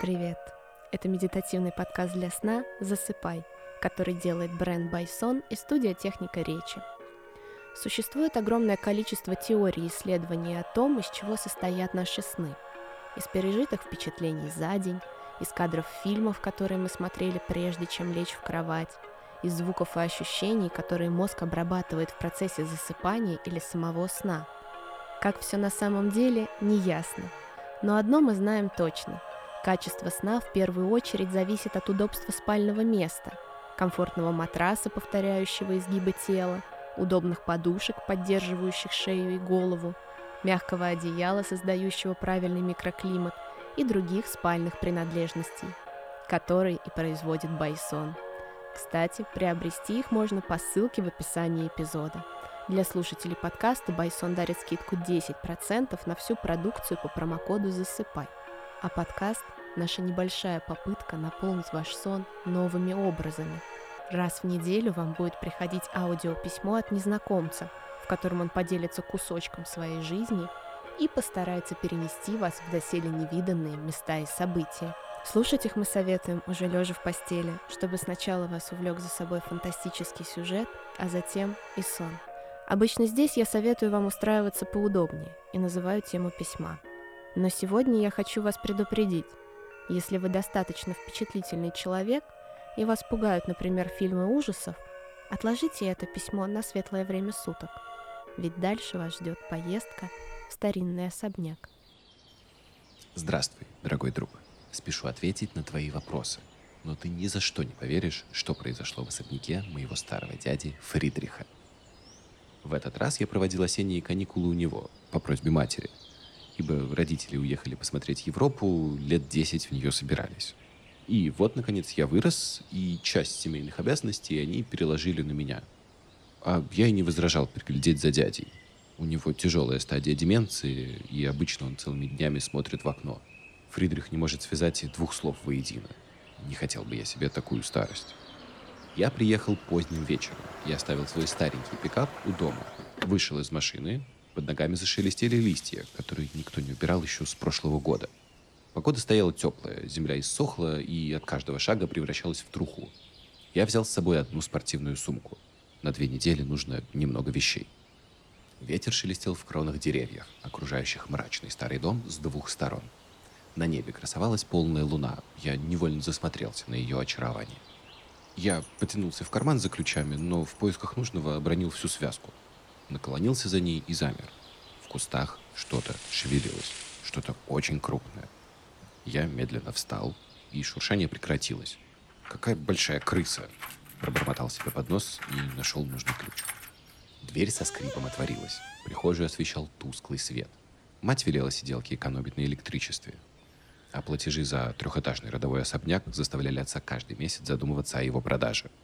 Привет! Это медитативный подкаст для сна «Засыпай», который делает бренд Байсон и студия «Техника речи». Существует огромное количество теорий и исследований о том, из чего состоят наши сны. Из пережитых впечатлений за день, из кадров фильмов, которые мы смотрели прежде, чем лечь в кровать, из звуков и ощущений, которые мозг обрабатывает в процессе засыпания или самого сна. Как все на самом деле, не ясно. Но одно мы знаем точно – Качество сна в первую очередь зависит от удобства спального места, комфортного матраса, повторяющего изгибы тела, удобных подушек, поддерживающих шею и голову, мягкого одеяла, создающего правильный микроклимат и других спальных принадлежностей, которые и производит Байсон. Кстати, приобрести их можно по ссылке в описании эпизода. Для слушателей подкаста Байсон дарит скидку 10% на всю продукцию по промокоду «Засыпай». А подкаст – наша небольшая попытка наполнить ваш сон новыми образами. Раз в неделю вам будет приходить аудиописьмо от незнакомца, в котором он поделится кусочком своей жизни и постарается перенести вас в доселе невиданные места и события. Слушать их мы советуем уже лежа в постели, чтобы сначала вас увлек за собой фантастический сюжет, а затем и сон. Обычно здесь я советую вам устраиваться поудобнее и называю тему письма – но сегодня я хочу вас предупредить. Если вы достаточно впечатлительный человек, и вас пугают, например, фильмы ужасов, отложите это письмо на светлое время суток, ведь дальше вас ждет поездка в старинный особняк. Здравствуй, дорогой друг. Спешу ответить на твои вопросы. Но ты ни за что не поверишь, что произошло в особняке моего старого дяди Фридриха. В этот раз я проводил осенние каникулы у него по просьбе матери – ибо родители уехали посмотреть Европу, лет 10 в нее собирались. И вот, наконец, я вырос, и часть семейных обязанностей они переложили на меня. А я и не возражал приглядеть за дядей. У него тяжелая стадия деменции, и обычно он целыми днями смотрит в окно. Фридрих не может связать двух слов воедино. Не хотел бы я себе такую старость. Я приехал поздним вечером. Я оставил свой старенький пикап у дома. Вышел из машины, под ногами зашелестели листья, которые никто не убирал еще с прошлого года. Погода стояла теплая, земля иссохла и от каждого шага превращалась в труху. Я взял с собой одну спортивную сумку. На две недели нужно немного вещей. Ветер шелестел в кронах деревьев, окружающих мрачный старый дом с двух сторон. На небе красовалась полная луна. Я невольно засмотрелся на ее очарование. Я потянулся в карман за ключами, но в поисках нужного обронил всю связку – наклонился за ней и замер. В кустах что-то шевелилось, что-то очень крупное. Я медленно встал, и шуршание прекратилось. «Какая большая крыса!» Пробормотал себе под нос и нашел нужный ключ. Дверь со скрипом отворилась. Прихожую освещал тусклый свет. Мать велела сиделке экономить на электричестве. А платежи за трехэтажный родовой особняк заставляли отца каждый месяц задумываться о его продаже –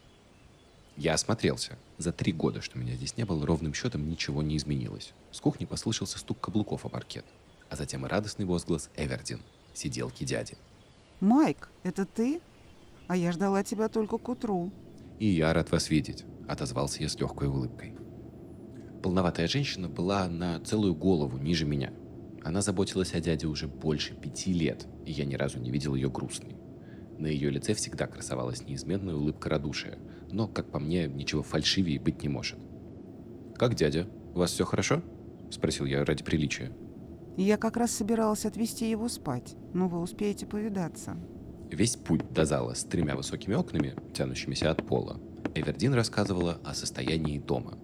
я осмотрелся. За три года, что меня здесь не было, ровным счетом ничего не изменилось. С кухни послышался стук каблуков о паркет, а затем и радостный возглас Эвердин, сиделки дяди. «Майк, это ты? А я ждала тебя только к утру». «И я рад вас видеть», — отозвался я с легкой улыбкой. Полноватая женщина была на целую голову ниже меня. Она заботилась о дяде уже больше пяти лет, и я ни разу не видел ее грустной. На ее лице всегда красовалась неизменная улыбка радушия, но, как по мне, ничего фальшивее быть не может. «Как дядя? У вас все хорошо?» – спросил я ради приличия. «Я как раз собиралась отвезти его спать, но вы успеете повидаться». Весь путь до зала с тремя высокими окнами, тянущимися от пола, Эвердин рассказывала о состоянии дома.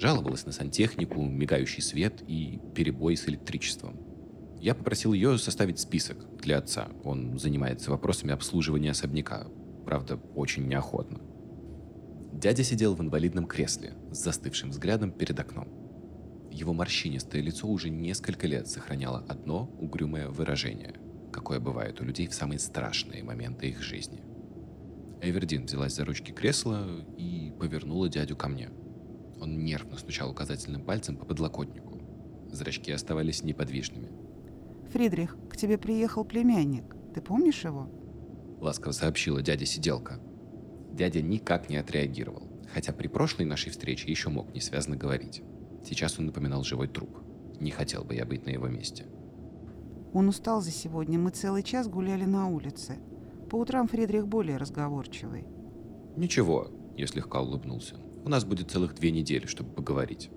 Жаловалась на сантехнику, мигающий свет и перебой с электричеством – я попросил ее составить список для отца. Он занимается вопросами обслуживания особняка. Правда, очень неохотно. Дядя сидел в инвалидном кресле с застывшим взглядом перед окном. Его морщинистое лицо уже несколько лет сохраняло одно угрюмое выражение, какое бывает у людей в самые страшные моменты их жизни. Эвердин взялась за ручки кресла и повернула дядю ко мне. Он нервно стучал указательным пальцем по подлокотнику. Зрачки оставались неподвижными. «Фридрих, к тебе приехал племянник. Ты помнишь его?» Ласково сообщила дядя-сиделка. Дядя никак не отреагировал, хотя при прошлой нашей встрече еще мог несвязно говорить. Сейчас он напоминал живой труп. Не хотел бы я быть на его месте. Он устал за сегодня. Мы целый час гуляли на улице. По утрам Фридрих более разговорчивый. Ничего, я слегка улыбнулся. У нас будет целых две недели, чтобы поговорить.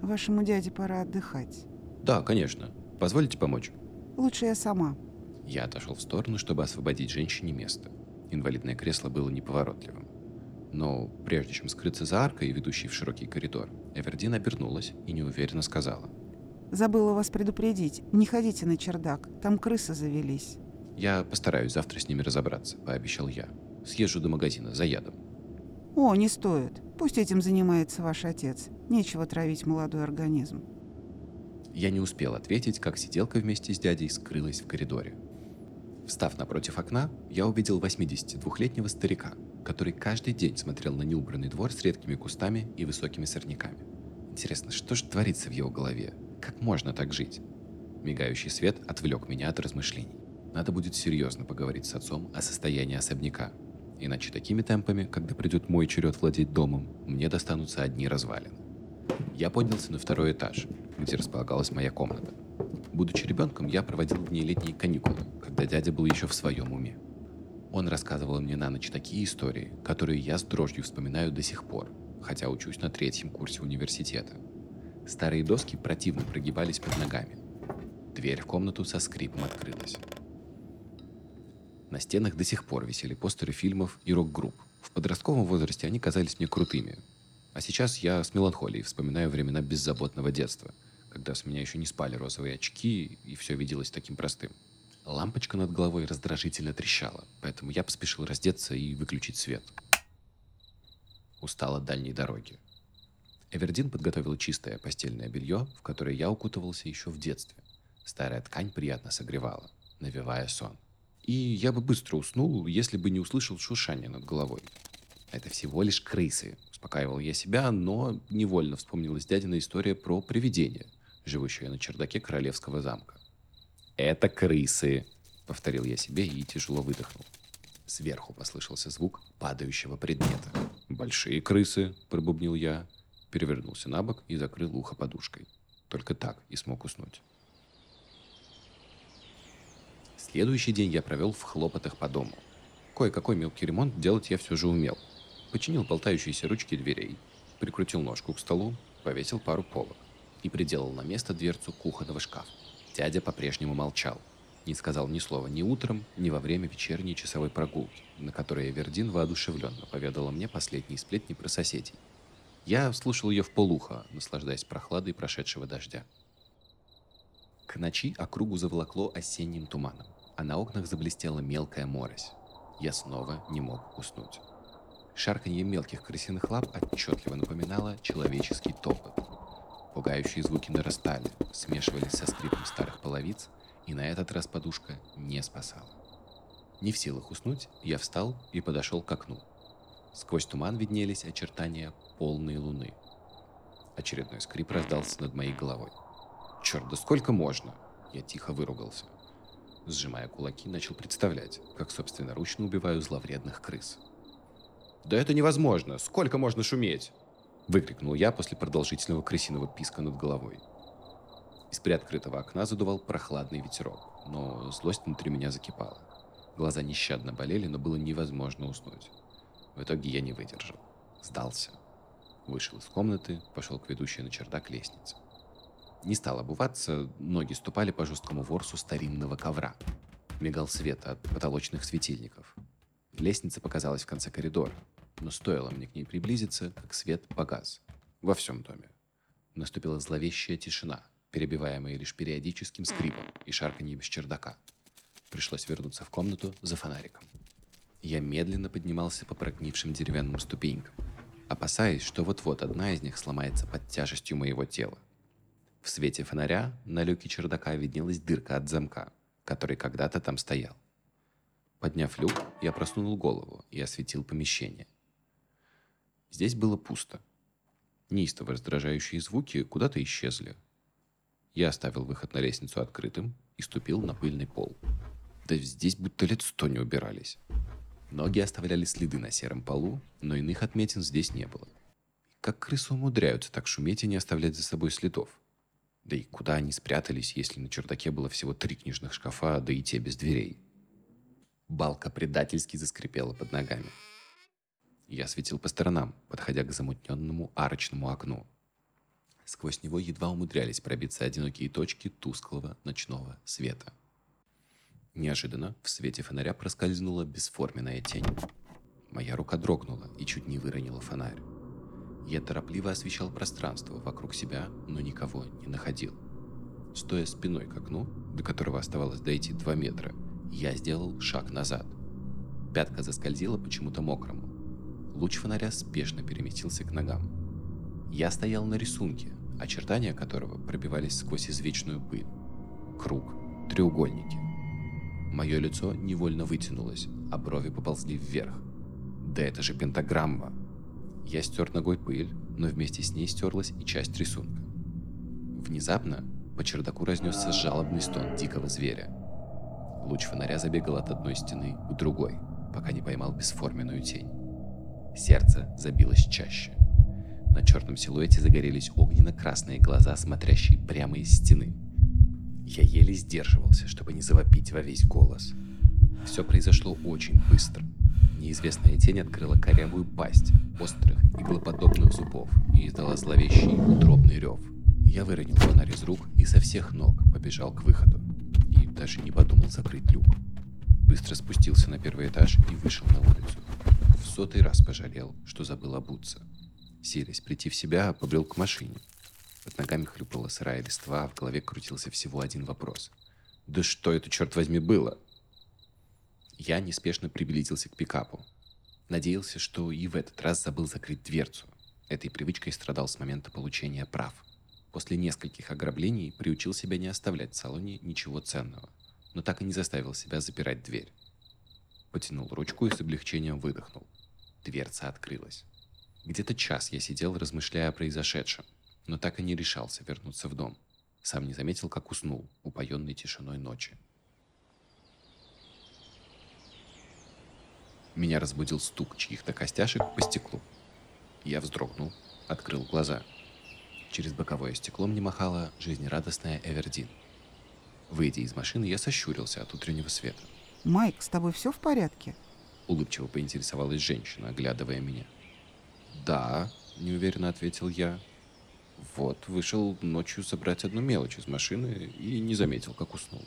Вашему дяде пора отдыхать. Да, конечно. Позволите помочь? Лучше я сама. Я отошел в сторону, чтобы освободить женщине место. Инвалидное кресло было неповоротливым. Но прежде чем скрыться за аркой, ведущей в широкий коридор, Эвердин обернулась и неуверенно сказала. Забыла вас предупредить. Не ходите на чердак. Там крысы завелись. «Я постараюсь завтра с ними разобраться», — пообещал я. «Съезжу до магазина за ядом». О, не стоит. Пусть этим занимается ваш отец. Нечего травить молодой организм. Я не успел ответить, как сиделка вместе с дядей скрылась в коридоре. Встав напротив окна, я увидел 82-летнего старика, который каждый день смотрел на неубранный двор с редкими кустами и высокими сорняками. Интересно, что же творится в его голове? Как можно так жить? Мигающий свет отвлек меня от размышлений. Надо будет серьезно поговорить с отцом о состоянии особняка. Иначе такими темпами, когда придет мой черед владеть домом, мне достанутся одни развалины. Я поднялся на второй этаж, где располагалась моя комната. Будучи ребенком, я проводил в ней летние каникулы, когда дядя был еще в своем уме. Он рассказывал мне на ночь такие истории, которые я с дрожью вспоминаю до сих пор, хотя учусь на третьем курсе университета. Старые доски противно прогибались под ногами. Дверь в комнату со скрипом открылась. На стенах до сих пор висели постеры фильмов и рок-групп. В подростковом возрасте они казались мне крутыми. А сейчас я с меланхолией вспоминаю времена беззаботного детства – когда с меня еще не спали розовые очки, и все виделось таким простым. Лампочка над головой раздражительно трещала, поэтому я поспешил раздеться и выключить свет. Устал от дальней дороги. Эвердин подготовил чистое постельное белье, в которое я укутывался еще в детстве. Старая ткань приятно согревала, навевая сон. И я бы быстро уснул, если бы не услышал шуршание над головой. Это всего лишь крысы, успокаивал я себя, но невольно вспомнилась дядина история про привидение – живущая на чердаке королевского замка. «Это крысы!» — повторил я себе и тяжело выдохнул. Сверху послышался звук падающего предмета. «Большие крысы!» — пробубнил я, перевернулся на бок и закрыл ухо подушкой. Только так и смог уснуть. Следующий день я провел в хлопотах по дому. Кое-какой мелкий ремонт делать я все же умел. Починил болтающиеся ручки дверей, прикрутил ножку к столу, повесил пару полок и приделал на место дверцу кухонного шкафа. Дядя по-прежнему молчал. Не сказал ни слова ни утром, ни во время вечерней часовой прогулки, на которой Эвердин воодушевленно поведала мне последние сплетни про соседей. Я слушал ее в полухо, наслаждаясь прохладой прошедшего дождя. К ночи округу заволокло осенним туманом, а на окнах заблестела мелкая морось. Я снова не мог уснуть. Шарканье мелких крысиных лап отчетливо напоминало человеческий топот. Пугающие звуки нарастали, смешивались со скрипом старых половиц, и на этот раз подушка не спасала. Не в силах уснуть, я встал и подошел к окну. Сквозь туман виднелись очертания полной луны. Очередной скрип раздался над моей головой. «Черт, да сколько можно?» Я тихо выругался. Сжимая кулаки, начал представлять, как собственноручно убиваю зловредных крыс. «Да это невозможно! Сколько можно шуметь?» Выкрикнул я после продолжительного крысиного писка над головой. Из приоткрытого окна задувал прохладный ветерок, но злость внутри меня закипала. Глаза нещадно болели, но было невозможно уснуть. В итоге я не выдержал. Сдался. Вышел из комнаты, пошел к ведущей на чердак лестнице. Не стал обуваться, ноги ступали по жесткому ворсу старинного ковра. Мигал свет от потолочных светильников. Лестница показалась в конце коридора, но стоило мне к ней приблизиться, как свет погас. Во всем доме. Наступила зловещая тишина, перебиваемая лишь периодическим скрипом и шарканьем с чердака. Пришлось вернуться в комнату за фонариком. Я медленно поднимался по прогнившим деревянным ступенькам, опасаясь, что вот-вот одна из них сломается под тяжестью моего тела. В свете фонаря на люке чердака виднелась дырка от замка, который когда-то там стоял. Подняв люк, я просунул голову и осветил помещение. Здесь было пусто. Неистово раздражающие звуки куда-то исчезли. Я оставил выход на лестницу открытым и ступил на пыльный пол. Да здесь будто лет сто не убирались. Ноги оставляли следы на сером полу, но иных отметин здесь не было. Как крысы умудряются так шуметь и не оставлять за собой следов? Да и куда они спрятались, если на чердаке было всего три книжных шкафа, да и те без дверей? Балка предательски заскрипела под ногами. Я светил по сторонам, подходя к замутненному арочному окну. Сквозь него едва умудрялись пробиться одинокие точки тусклого ночного света. Неожиданно в свете фонаря проскользнула бесформенная тень. Моя рука дрогнула и чуть не выронила фонарь. Я торопливо освещал пространство вокруг себя, но никого не находил. Стоя спиной к окну, до которого оставалось дойти два метра, я сделал шаг назад. Пятка заскользила почему-то мокрому. Луч фонаря спешно переместился к ногам. Я стоял на рисунке, очертания которого пробивались сквозь извечную пыль. Круг, треугольники. Мое лицо невольно вытянулось, а брови поползли вверх. Да это же пентаграмма! Я стер ногой пыль, но вместе с ней стерлась и часть рисунка. Внезапно по чердаку разнесся жалобный стон дикого зверя. Луч фонаря забегал от одной стены к другой, пока не поймал бесформенную тень. Сердце забилось чаще. На черном силуэте загорелись огненно-красные глаза, смотрящие прямо из стены. Я еле сдерживался, чтобы не завопить во весь голос. Все произошло очень быстро – Неизвестная тень открыла корявую пасть острых иглоподобных зубов и издала зловещий утробный рев. Я выронил фонарь из рук и со всех ног побежал к выходу. И даже не подумал закрыть люк. Быстро спустился на первый этаж и вышел на улицу. В сотый раз пожалел, что забыл обуться. Силясь прийти в себя, побрел к машине. Под ногами хлюпала сырая листва, а в голове крутился всего один вопрос. «Да что это, черт возьми, было?» Я неспешно приблизился к пикапу. Надеялся, что и в этот раз забыл закрыть дверцу. Этой привычкой страдал с момента получения прав. После нескольких ограблений приучил себя не оставлять в салоне ничего ценного, но так и не заставил себя запирать дверь. Потянул ручку и с облегчением выдохнул. Дверца открылась. Где-то час я сидел, размышляя о произошедшем, но так и не решался вернуться в дом. Сам не заметил, как уснул, упоенный тишиной ночи. Меня разбудил стук чьих-то костяшек по стеклу. Я вздрогнул, открыл глаза. Через боковое стекло мне махала жизнерадостная Эвердин. Выйдя из машины, я сощурился от утреннего света. Майк, с тобой все в порядке? Улыбчиво поинтересовалась женщина, оглядывая меня. «Да», — неуверенно ответил я. «Вот, вышел ночью забрать одну мелочь из машины и не заметил, как уснул».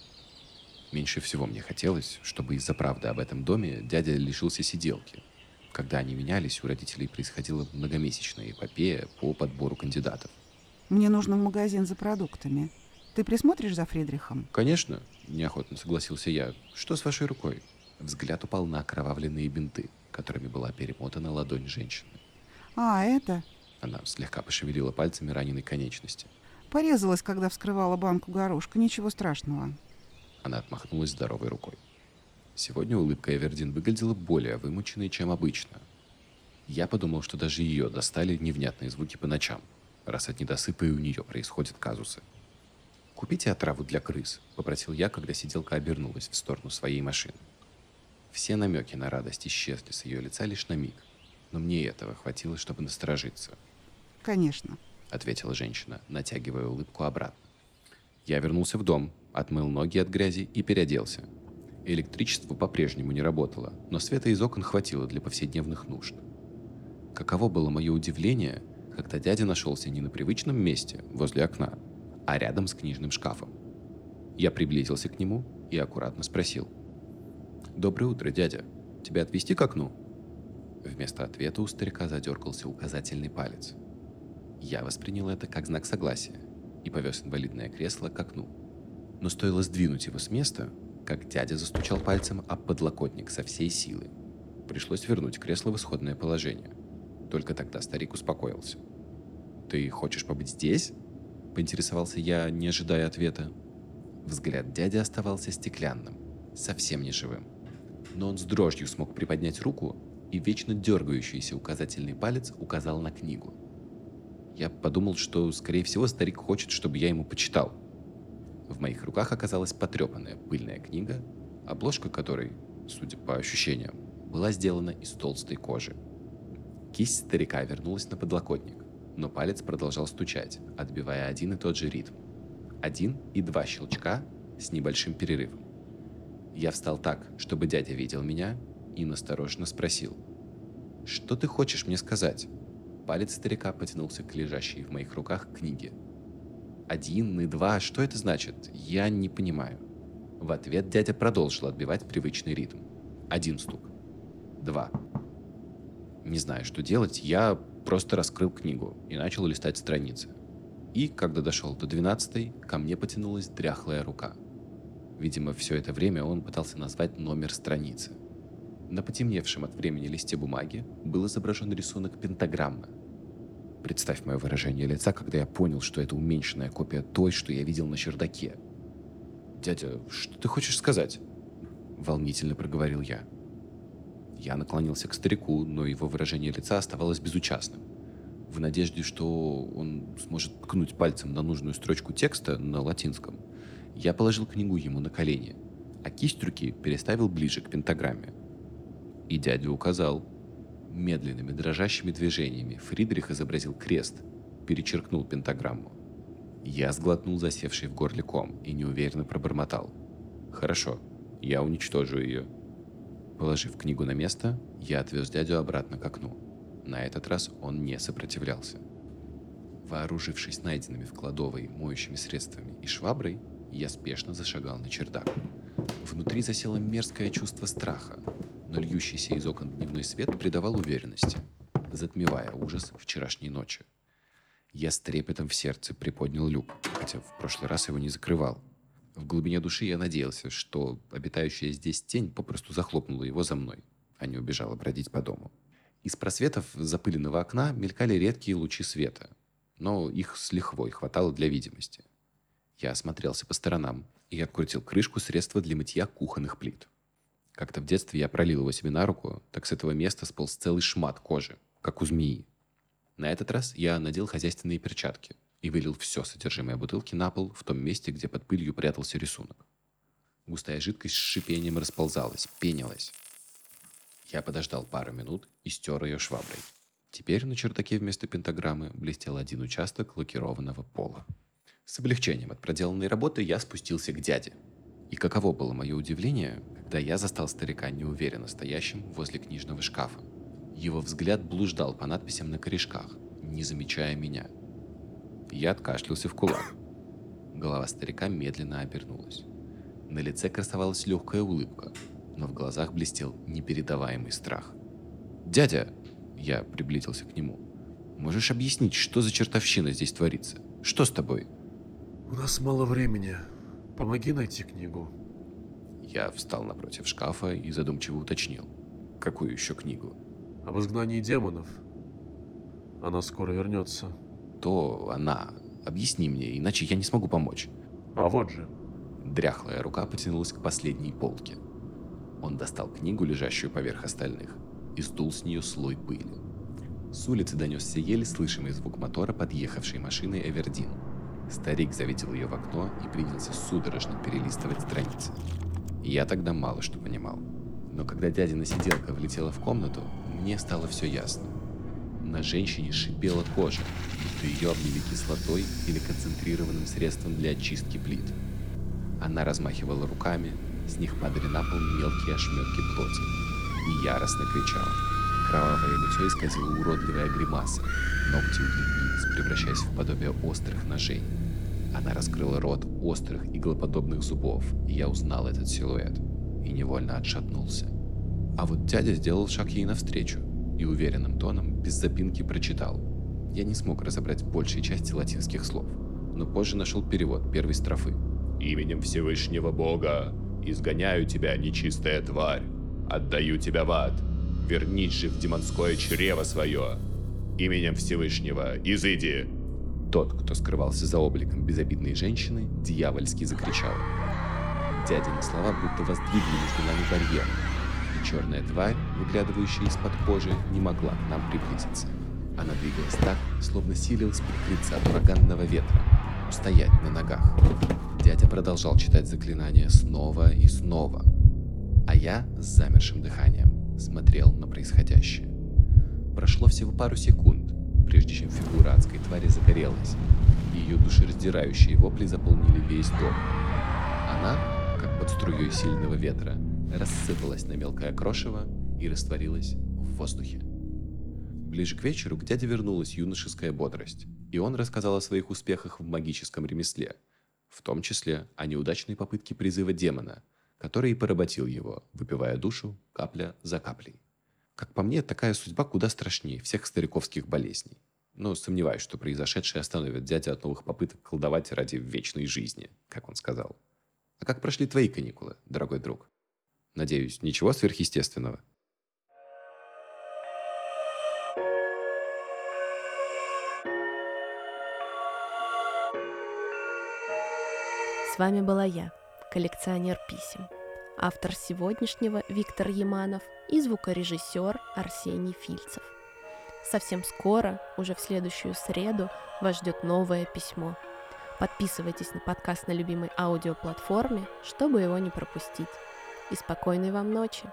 Меньше всего мне хотелось, чтобы из-за правды об этом доме дядя лишился сиделки. Когда они менялись, у родителей происходила многомесячная эпопея по подбору кандидатов. Мне нужно в магазин за продуктами. Ты присмотришь за Фридрихом? Конечно, неохотно согласился я. Что с вашей рукой? Взгляд упал на окровавленные бинты, которыми была перемотана ладонь женщины. А, это? Она слегка пошевелила пальцами раненой конечности. Порезалась, когда вскрывала банку горошка. Ничего страшного. Она отмахнулась здоровой рукой. Сегодня улыбка Эвердин выглядела более вымученной, чем обычно. Я подумал, что даже ее достали невнятные звуки по ночам, раз от недосыпа и у нее происходят казусы. «Купите отраву для крыс», — попросил я, когда сиделка обернулась в сторону своей машины. Все намеки на радость исчезли с ее лица лишь на миг, но мне этого хватило, чтобы насторожиться. «Конечно», — ответила женщина, натягивая улыбку обратно. Я вернулся в дом, отмыл ноги от грязи и переоделся. Электричество по-прежнему не работало, но света из окон хватило для повседневных нужд. Каково было мое удивление, когда дядя нашелся не на привычном месте, возле окна, а рядом с книжным шкафом. Я приблизился к нему и аккуратно спросил. «Доброе утро, дядя. Тебя отвезти к окну?» Вместо ответа у старика задергался указательный палец. Я воспринял это как знак согласия и повез инвалидное кресло к окну. Но стоило сдвинуть его с места, как дядя застучал пальцем об подлокотник со всей силы. Пришлось вернуть кресло в исходное положение. Только тогда старик успокоился. «Ты хочешь побыть здесь?» – поинтересовался я, не ожидая ответа. Взгляд дяди оставался стеклянным, совсем не живым. Но он с дрожью смог приподнять руку, и вечно дергающийся указательный палец указал на книгу. Я подумал, что, скорее всего, старик хочет, чтобы я ему почитал – в моих руках оказалась потрепанная пыльная книга, обложка которой, судя по ощущениям, была сделана из толстой кожи. Кисть старика вернулась на подлокотник, но палец продолжал стучать, отбивая один и тот же ритм. Один и два щелчка с небольшим перерывом. Я встал так, чтобы дядя видел меня, и настороженно спросил. «Что ты хочешь мне сказать?» Палец старика потянулся к лежащей в моих руках книге. «Один и два, что это значит? Я не понимаю». В ответ дядя продолжил отбивать привычный ритм. Один стук. Два. Не знаю, что делать, я просто раскрыл книгу и начал листать страницы. И, когда дошел до двенадцатой, ко мне потянулась дряхлая рука. Видимо, все это время он пытался назвать номер страницы. На потемневшем от времени листе бумаги был изображен рисунок пентаграммы. Представь мое выражение лица, когда я понял, что это уменьшенная копия той, что я видел на чердаке. «Дядя, что ты хочешь сказать?» Волнительно проговорил я. Я наклонился к старику, но его выражение лица оставалось безучастным. В надежде, что он сможет ткнуть пальцем на нужную строчку текста на латинском, я положил книгу ему на колени, а кисть руки переставил ближе к пентаграмме. И дядя указал. Медленными дрожащими движениями Фридрих изобразил крест, перечеркнул пентаграмму. Я сглотнул засевший в горле ком и неуверенно пробормотал. «Хорошо, я уничтожу ее». Положив книгу на место, я отвез дядю обратно к окну. На этот раз он не сопротивлялся. Вооружившись найденными в кладовой моющими средствами и шваброй, я спешно зашагал на чердак. Внутри засело мерзкое чувство страха, но льющийся из окон дневной свет придавал уверенности, затмевая ужас вчерашней ночи. Я с трепетом в сердце приподнял люк, хотя в прошлый раз его не закрывал. В глубине души я надеялся, что обитающая здесь тень попросту захлопнула его за мной, а не убежала бродить по дому. Из просветов запыленного окна мелькали редкие лучи света, но их с лихвой хватало для видимости. Я осмотрелся по сторонам и открутил крышку средства для мытья кухонных плит. Как-то в детстве я пролил его себе на руку, так с этого места сполз целый шмат кожи, как у змеи. На этот раз я надел хозяйственные перчатки и вылил все содержимое бутылки на пол в том месте, где под пылью прятался рисунок. Густая жидкость с шипением расползалась, пенилась. Я подождал пару минут и стер ее шваброй. Теперь на чердаке вместо пентаграммы блестел один участок лакированного пола. С облегчением от проделанной работы я спустился к дяде. И каково было мое удивление, когда я застал старика неуверенно стоящим возле книжного шкафа. Его взгляд блуждал по надписям на корешках, не замечая меня. Я откашлялся в кулак. Голова старика медленно обернулась. На лице красовалась легкая улыбка, но в глазах блестел непередаваемый страх. «Дядя!» – я приблизился к нему. «Можешь объяснить, что за чертовщина здесь творится? Что с тобой?» У нас мало времени. Помоги найти книгу. Я встал напротив шкафа и задумчиво уточнил. Какую еще книгу? Об изгнании демонов. Она скоро вернется. То она. Объясни мне, иначе я не смогу помочь. А вот же. Дряхлая рука потянулась к последней полке. Он достал книгу, лежащую поверх остальных, и стул с нее слой пыли. С улицы донесся еле слышимый звук мотора подъехавшей машины Эвердин. Старик завидел ее в окно и принялся судорожно перелистывать страницы. Я тогда мало что понимал. Но когда дядина сиделка влетела в комнату, мне стало все ясно. На женщине шипела кожа, будто ее облили кислотой или концентрированным средством для очистки плит. Она размахивала руками, с них падали на пол мелкие ошметки плоти. И яростно кричала. Кровавое лицо исказило уродливая гримаса. Ногти удлинились, превращаясь в подобие острых ножей. Она раскрыла рот острых иглоподобных зубов, и я узнал этот силуэт. И невольно отшатнулся. А вот дядя сделал шаг ей навстречу и уверенным тоном, без запинки, прочитал. Я не смог разобрать большей части латинских слов, но позже нашел перевод первой строфы. «Именем Всевышнего Бога изгоняю тебя, нечистая тварь, отдаю тебя в ад, вернись же в демонское чрево свое. Именем Всевышнего, изыди!» Тот, кто скрывался за обликом безобидной женщины, дьявольски закричал. Дядины слова будто воздвигли между нами барьер, и черная тварь, выглядывающая из-под кожи, не могла к нам приблизиться. Она двигалась так, словно силилась прикрыться от ураганного ветра, устоять на ногах. Дядя продолжал читать заклинания снова и снова, а я с замершим дыханием смотрел на происходящее. Прошло всего пару секунд, прежде чем фигура адской твари загорелась. Ее душераздирающие вопли заполнили весь дом. Она, как под струей сильного ветра, рассыпалась на мелкое крошево и растворилась в воздухе. Ближе к вечеру к дяде вернулась юношеская бодрость, и он рассказал о своих успехах в магическом ремесле, в том числе о неудачной попытке призыва демона, который и поработил его, выпивая душу капля за каплей. Как по мне, такая судьба куда страшнее всех стариковских болезней. Но сомневаюсь, что произошедшее остановит дядя от новых попыток колдовать ради вечной жизни, как он сказал. А как прошли твои каникулы, дорогой друг? Надеюсь, ничего сверхъестественного? С вами была я, коллекционер писем. Автор сегодняшнего Виктор Яманов и звукорежиссер Арсений Фильцев. Совсем скоро, уже в следующую среду, вас ждет новое письмо. Подписывайтесь на подкаст на любимой аудиоплатформе, чтобы его не пропустить. И спокойной вам ночи!